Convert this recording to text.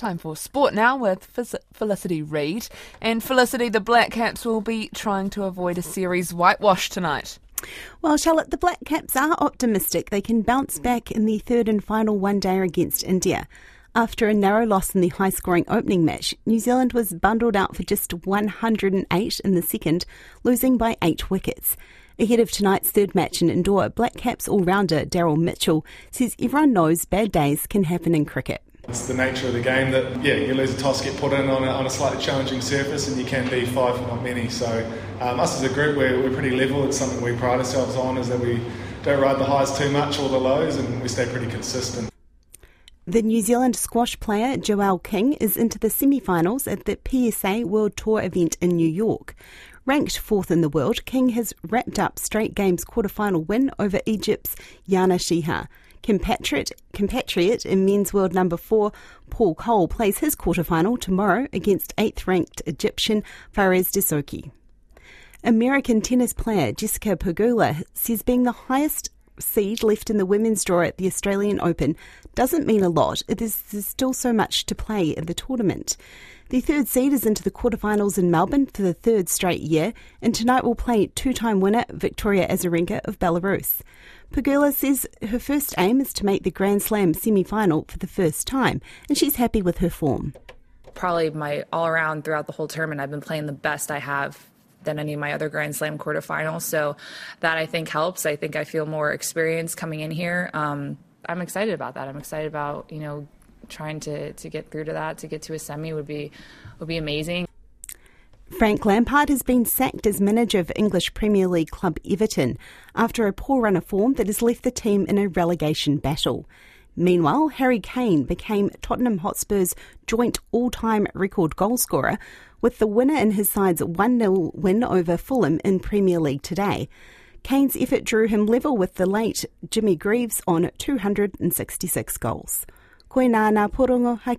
Time for sport now with Felicity Reid. And Felicity, the Black Caps will be trying to avoid a series whitewash tonight. Well, Charlotte, the Black Caps are optimistic they can bounce back in the third and final one day against India. After a narrow loss in the high scoring opening match, New Zealand was bundled out for just 108 in the second, losing by eight wickets. Ahead of tonight's third match in Indore, Black Caps all rounder Daryl Mitchell says everyone knows bad days can happen in cricket. It's the nature of the game that, yeah, you lose a toss, get put in on a, on a slightly challenging surface, and you can be five for not many. So, um, us as a group, we're, we're pretty level. It's something we pride ourselves on, is that we don't ride the highs too much or the lows, and we stay pretty consistent. The New Zealand squash player Joelle King is into the semi finals at the PSA World Tour event in New York. Ranked fourth in the world, King has wrapped up straight games quarter-final win over Egypt's Yana Sheha. Compatriot, compatriot in men's world number four, Paul Coll, plays his quarterfinal tomorrow against eighth ranked Egyptian Fares Dessouky. American tennis player Jessica Pegula says being the highest seed left in the women's draw at the Australian Open doesn't mean a lot. There's, still so much to play in the tournament. The third seed is into the quarterfinals in Melbourne for the third straight year, and tonight will play two time winner Victoria Azarenka of Belarus. Pegula says her first aim is to make the Grand Slam semi final for the first time, and she's happy with her form. Probably my all around throughout the whole tournament, I've been playing the best I have than any of my other Grand Slam quarterfinals. So that I think helps. I think I feel more experienced coming in here. Um, I'm excited about that. I'm excited about you know trying to to get through to that to get to a semi would be would be amazing. Frank Lampard has been sacked as manager of English Premier League club Everton after a poor run of form that has left the team in a relegation battle. Meanwhile, Harry Kane became Tottenham Hotspur's joint all time record goalscorer, with the winner in his side's 1 0 win over Fulham in Premier League today. Kane's effort drew him level with the late Jimmy Greaves on 266 goals. Nā porongo ha